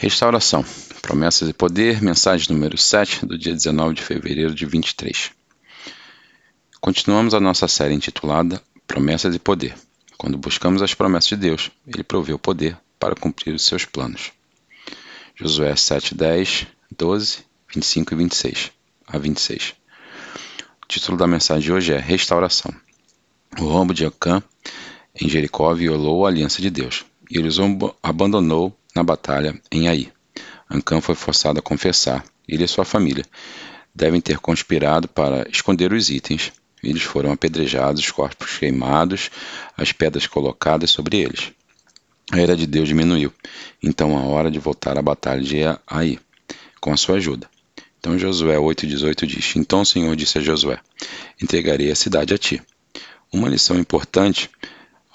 Restauração. Promessas e Poder, mensagem número 7, do dia 19 de fevereiro de 23. Continuamos a nossa série intitulada Promessas e Poder. Quando buscamos as promessas de Deus, ele provê o poder para cumprir os seus planos. Josué 7, 10, 12, 25 e 26 a 26. O título da mensagem de hoje é Restauração. O rombo de Acã em Jericó violou a aliança de Deus, e ele abandonou na batalha em Ai. Ancã foi forçado a confessar. Ele e sua família devem ter conspirado para esconder os itens. Eles foram apedrejados, os corpos queimados, as pedras colocadas sobre eles. A ira de Deus diminuiu. Então a hora de voltar à batalha de Ai, com a sua ajuda. Então Josué 8,18 diz: Então o Senhor disse a Josué: Entregarei a cidade a ti. Uma lição importante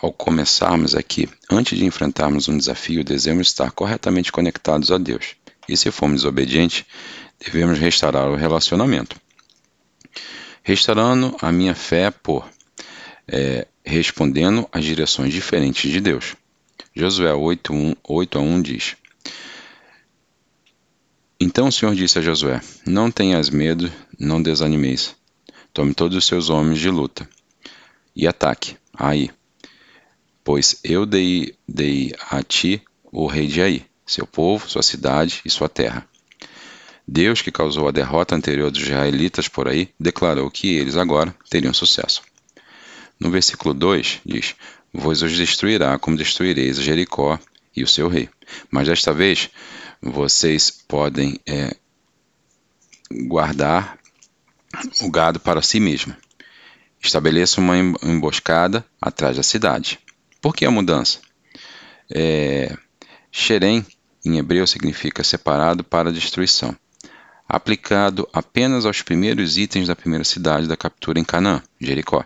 ao começarmos aqui, antes de enfrentarmos um desafio, devemos estar corretamente conectados a Deus. E se formos desobedientes, devemos restaurar o relacionamento. Restaurando a minha fé por é, respondendo às direções diferentes de Deus. Josué 8, 1, 8 a 1 diz: Então o Senhor disse a Josué: Não tenhas medo, não desanimeis. Tome todos os seus homens de luta e ataque. Aí, pois eu dei, dei a ti o rei de Aí, seu povo, sua cidade e sua terra. Deus, que causou a derrota anterior dos israelitas por aí, declarou que eles agora teriam sucesso. No versículo 2 diz: Vos os destruirá como destruireis Jericó e o seu rei. Mas desta vez vocês podem é, guardar o gado para si mesmo. Estabeleça uma emboscada atrás da cidade. Por que a mudança? É, Xerém, em hebreu, significa separado para destruição, aplicado apenas aos primeiros itens da primeira cidade da captura em Canaã, Jericó,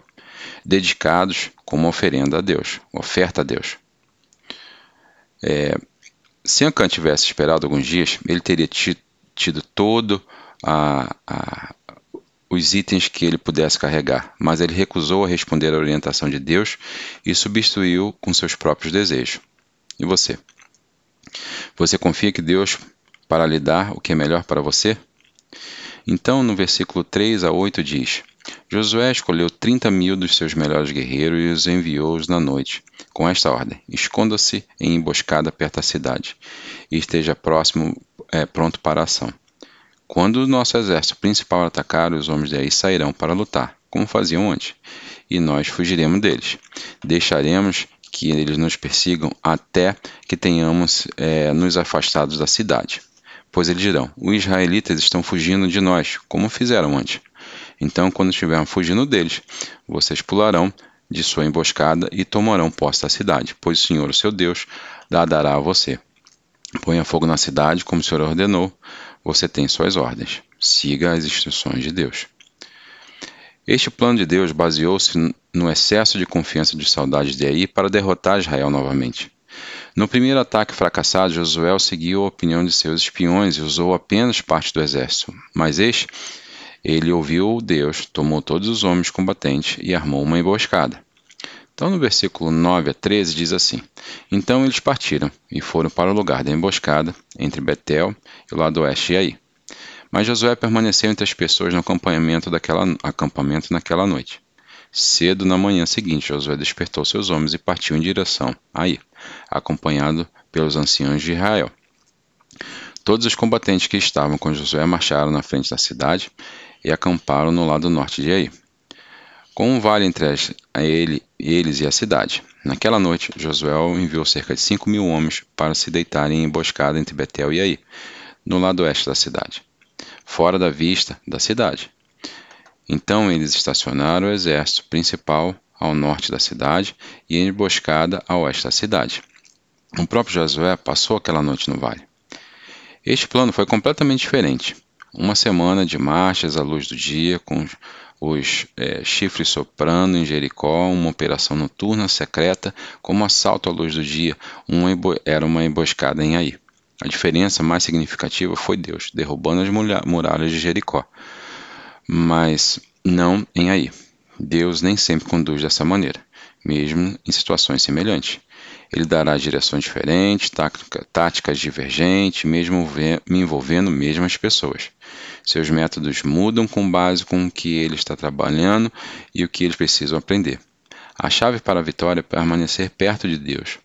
dedicados como oferenda a Deus, oferta a Deus. É, se Ancã tivesse esperado alguns dias, ele teria tido todo a, a, os itens que ele pudesse carregar, mas ele recusou a responder à orientação de Deus e substituiu com seus próprios desejos. E você? Você confia que Deus para lhe dar o que é melhor para você? Então, no versículo 3 a 8 diz: Josué escolheu 30 mil dos seus melhores guerreiros e os enviou-os na noite, com esta ordem: esconda-se em emboscada perto da cidade, e esteja próximo, é, pronto para a ação. Quando o nosso exército principal atacar, os homens de aí sairão para lutar, como faziam antes, e nós fugiremos deles. Deixaremos que eles nos persigam até que tenhamos é, nos afastados da cidade. Pois eles dirão: os israelitas estão fugindo de nós, como fizeram antes. Então, quando estivermos fugindo deles, vocês pularão de sua emboscada e tomarão posse da cidade, pois o Senhor, o seu Deus, a dará a você. Ponha fogo na cidade, como o Senhor ordenou, você tem suas ordens. Siga as instruções de Deus. Este plano de Deus baseou-se no excesso de confiança de saudades de Aí para derrotar Israel novamente. No primeiro ataque fracassado, Josué seguiu a opinião de seus espiões e usou apenas parte do exército. Mas este, ele ouviu Deus, tomou todos os homens combatentes e armou uma emboscada. Então, no versículo 9 a 13, diz assim: Então eles partiram e foram para o lugar da emboscada, entre Betel e o lado oeste e aí. Mas Josué permaneceu entre as pessoas no acampamento, daquela, acampamento naquela noite. Cedo na manhã seguinte, Josué despertou seus homens e partiu em direção a Aí, acompanhado pelos anciãos de Israel. Todos os combatentes que estavam com Josué marcharam na frente da cidade e acamparam no lado norte de Aí com um vale entre ele, eles e a cidade. Naquela noite, Josué enviou cerca de cinco mil homens para se deitarem em emboscada entre Betel e Ai, no lado oeste da cidade, fora da vista da cidade. Então eles estacionaram o exército principal ao norte da cidade e em emboscada ao oeste da cidade. O próprio Josué passou aquela noite no vale. Este plano foi completamente diferente. Uma semana de marchas à luz do dia, com os é, chifres soprando em Jericó, uma operação noturna secreta, como assalto à luz do dia, era uma emboscada em Aí. A diferença mais significativa foi Deus, derrubando as muralhas de Jericó, mas não em Aí. Deus nem sempre conduz dessa maneira, mesmo em situações semelhantes. Ele dará direções diferentes, táticas divergentes, mesmo me envolvendo mesmas pessoas. Seus métodos mudam com base com o que ele está trabalhando e o que eles precisam aprender. A chave para a vitória é permanecer perto de Deus.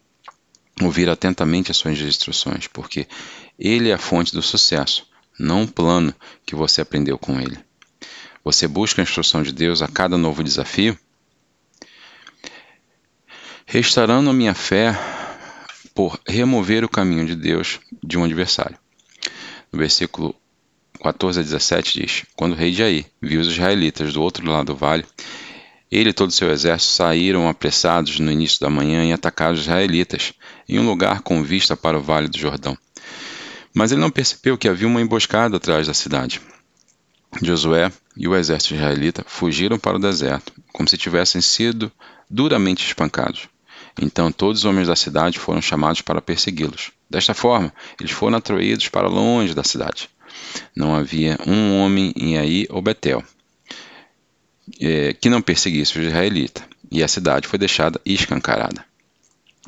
Ouvir atentamente as suas instruções, porque Ele é a fonte do sucesso, não o plano que você aprendeu com Ele. Você busca a instrução de Deus a cada novo desafio? Restaurando a minha fé por remover o caminho de Deus de um adversário. No versículo 14 a 17 diz: Quando o rei Jair viu os israelitas do outro lado do vale, ele e todo o seu exército saíram apressados no início da manhã e atacaram os israelitas, em um lugar com vista para o vale do Jordão. Mas ele não percebeu que havia uma emboscada atrás da cidade. Josué e o exército israelita fugiram para o deserto, como se tivessem sido duramente espancados. Então todos os homens da cidade foram chamados para persegui-los. Desta forma, eles foram atraídos para longe da cidade. Não havia um homem em Aí ou Betel é, que não perseguisse os israelitas, e a cidade foi deixada escancarada.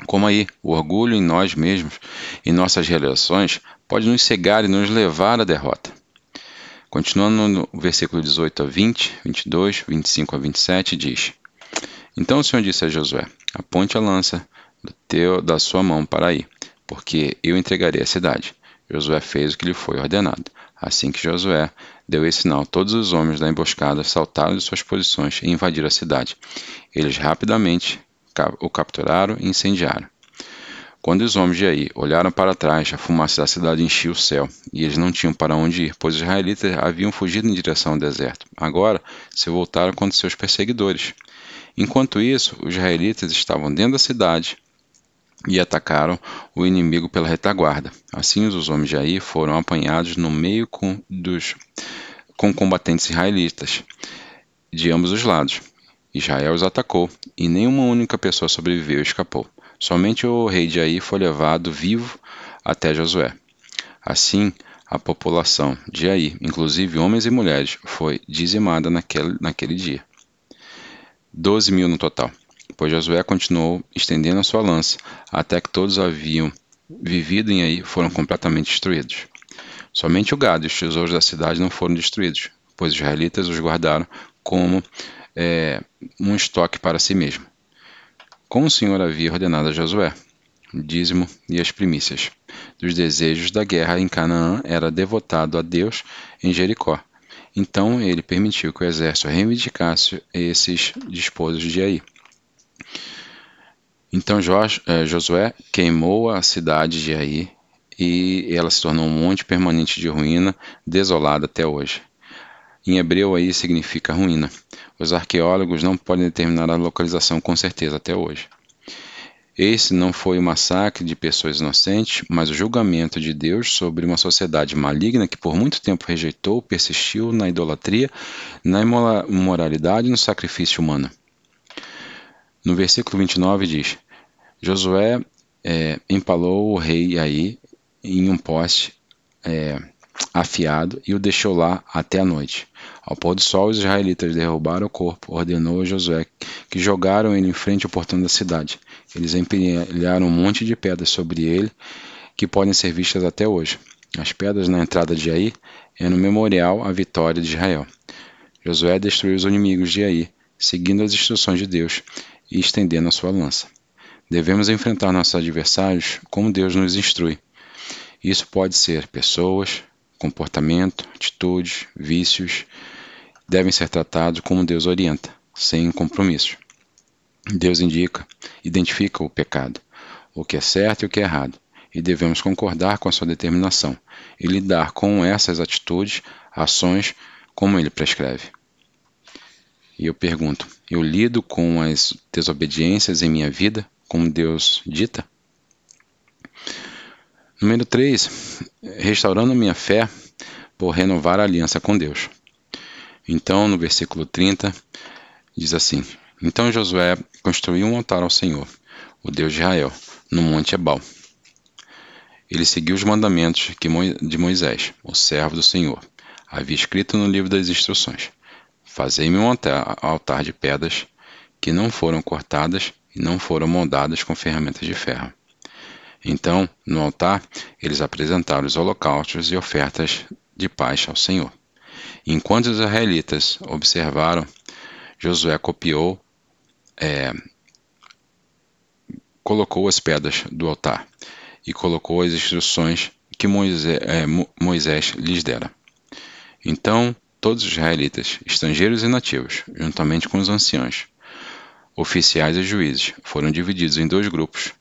Como aí, o orgulho em nós mesmos e nossas relações pode nos cegar e nos levar à derrota. Continuando no versículo 18 a 20, 22, 25 a 27, diz: Então o Senhor disse a Josué: Aponte a lança do teu, da sua mão para aí, porque eu entregarei a cidade. Josué fez o que lhe foi ordenado. Assim que Josué deu esse sinal, todos os homens da emboscada saltaram de suas posições e invadiram a cidade. Eles rapidamente o capturaram e incendiaram. Quando os homens de Aí olharam para trás, a fumaça da cidade enchia o céu, e eles não tinham para onde ir, pois os israelitas haviam fugido em direção ao deserto. Agora se voltaram contra seus perseguidores. Enquanto isso, os israelitas estavam dentro da cidade, e atacaram o inimigo pela retaguarda. Assim, os homens de Aí foram apanhados no meio com, dos, com combatentes israelitas de ambos os lados. Israel os atacou e nenhuma única pessoa sobreviveu e escapou. Somente o rei de Aí foi levado vivo até Josué. Assim, a população de Aí, inclusive homens e mulheres, foi dizimada naquele, naquele dia. Doze mil no total pois Josué continuou estendendo a sua lança, até que todos haviam vivido em Ai foram completamente destruídos. Somente o gado e os tesouros da cidade não foram destruídos, pois os israelitas os guardaram como é, um estoque para si mesmo. Como o Senhor havia ordenado a Josué, o dízimo e as primícias dos desejos da guerra em Canaã era devotado a Deus em Jericó. Então ele permitiu que o exército reivindicasse esses despojos de Aí. Então eh, Josué queimou a cidade de Ai e ela se tornou um monte permanente de ruína, desolada até hoje. Em hebreu, aí significa ruína. Os arqueólogos não podem determinar a localização com certeza até hoje. Esse não foi o massacre de pessoas inocentes, mas o julgamento de Deus sobre uma sociedade maligna que por muito tempo rejeitou, persistiu na idolatria, na imoralidade e no sacrifício humano. No versículo 29 diz: Josué é, empalou o rei aí em um poste é, afiado e o deixou lá até a noite. Ao pôr do sol, os israelitas derrubaram o corpo, ordenou a Josué que jogaram ele em frente ao portão da cidade. Eles empilharam um monte de pedras sobre ele, que podem ser vistas até hoje. As pedras na entrada de Aí eram um memorial à vitória de Israel. Josué destruiu os inimigos de Aí, seguindo as instruções de Deus e estendendo a sua lança. Devemos enfrentar nossos adversários como Deus nos instrui. Isso pode ser pessoas, comportamento, atitudes, vícios. Devem ser tratados como Deus orienta, sem compromissos. Deus indica, identifica o pecado, o que é certo e o que é errado, e devemos concordar com a sua determinação e lidar com essas atitudes, ações, como ele prescreve. E eu pergunto: eu lido com as desobediências em minha vida? Como Deus dita. Número 3, restaurando minha fé por renovar a aliança com Deus. Então, no versículo 30, diz assim: Então Josué construiu um altar ao Senhor, o Deus de Israel, no Monte Ebal. Ele seguiu os mandamentos de Moisés, o servo do Senhor, havia escrito no livro das instruções: Fazei-me um altar de pedras que não foram cortadas e não foram moldadas com ferramentas de ferro. Então, no altar, eles apresentaram os holocaustos e ofertas de paz ao Senhor. Enquanto os israelitas observaram, Josué copiou, é, colocou as pedras do altar e colocou as instruções que Moisés, é, Moisés lhes dera. Então, todos os israelitas, estrangeiros e nativos, juntamente com os anciãos, oficiais e juízes, foram divididos em dois grupos.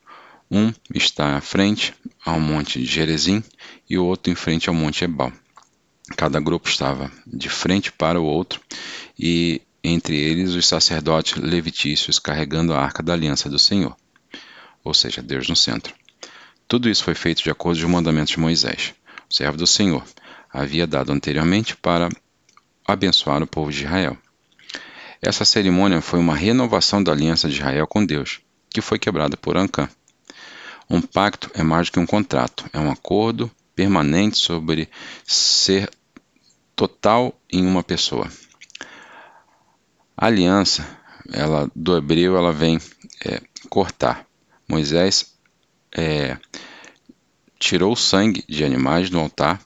Um está à frente ao monte de Gerezim e o outro em frente ao monte Ebal. Cada grupo estava de frente para o outro e entre eles os sacerdotes levitícios carregando a arca da aliança do Senhor, ou seja, Deus no centro. Tudo isso foi feito de acordo com os mandamentos de Moisés, o servo do Senhor, havia dado anteriormente para abençoar o povo de Israel. Essa cerimônia foi uma renovação da aliança de Israel com Deus, que foi quebrada por Ancã. Um pacto é mais do que um contrato, é um acordo permanente sobre ser total em uma pessoa. A aliança, ela do hebreu, ela vem é, cortar. Moisés é, tirou o sangue de animais do altar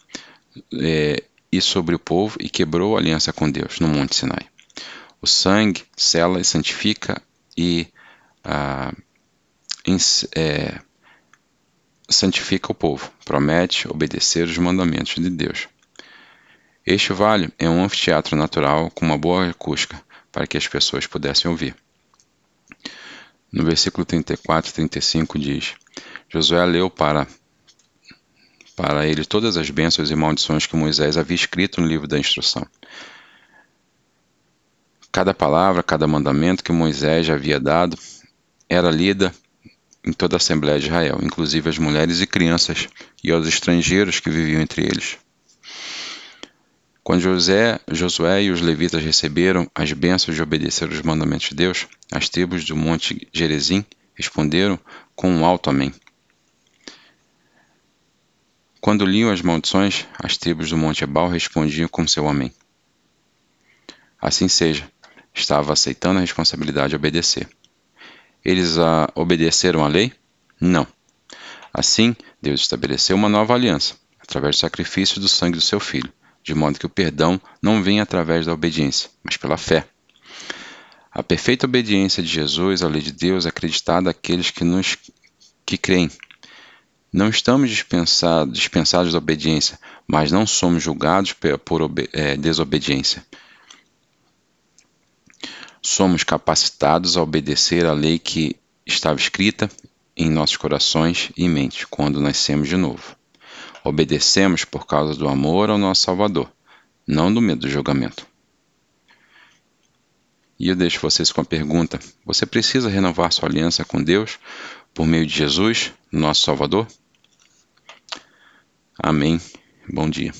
é, e sobre o povo e quebrou a aliança com Deus no Monte Sinai. O sangue sela e santifica e ah, é, santifica o povo, promete obedecer os mandamentos de Deus. Este vale é um anfiteatro natural com uma boa acústica para que as pessoas pudessem ouvir. No versículo 34 e 35 diz: Josué leu para para ele todas as bênçãos e maldições que Moisés havia escrito no livro da instrução. Cada palavra, cada mandamento que Moisés havia dado era lida em toda a Assembleia de Israel, inclusive as mulheres e crianças e aos estrangeiros que viviam entre eles. Quando José, Josué e os levitas receberam as bênçãos de obedecer os mandamentos de Deus, as tribos do monte Gerezim responderam com um alto amém. Quando liam as maldições, as tribos do Monte Ebal respondiam com seu amém. Assim seja, estava aceitando a responsabilidade de obedecer. Eles a obedeceram à lei? Não. Assim, Deus estabeleceu uma nova aliança, através do sacrifício do sangue do seu filho, de modo que o perdão não vem através da obediência, mas pela fé. A perfeita obediência de Jesus à lei de Deus é acreditada àqueles que nos que creem não estamos dispensados, dispensados da obediência, mas não somos julgados por é, desobediência. Somos capacitados a obedecer à lei que estava escrita em nossos corações e mente quando nascemos de novo. Obedecemos por causa do amor ao nosso Salvador, não do medo do julgamento. E eu deixo vocês com a pergunta: você precisa renovar sua aliança com Deus por meio de Jesus, nosso Salvador? Amém. Bom dia.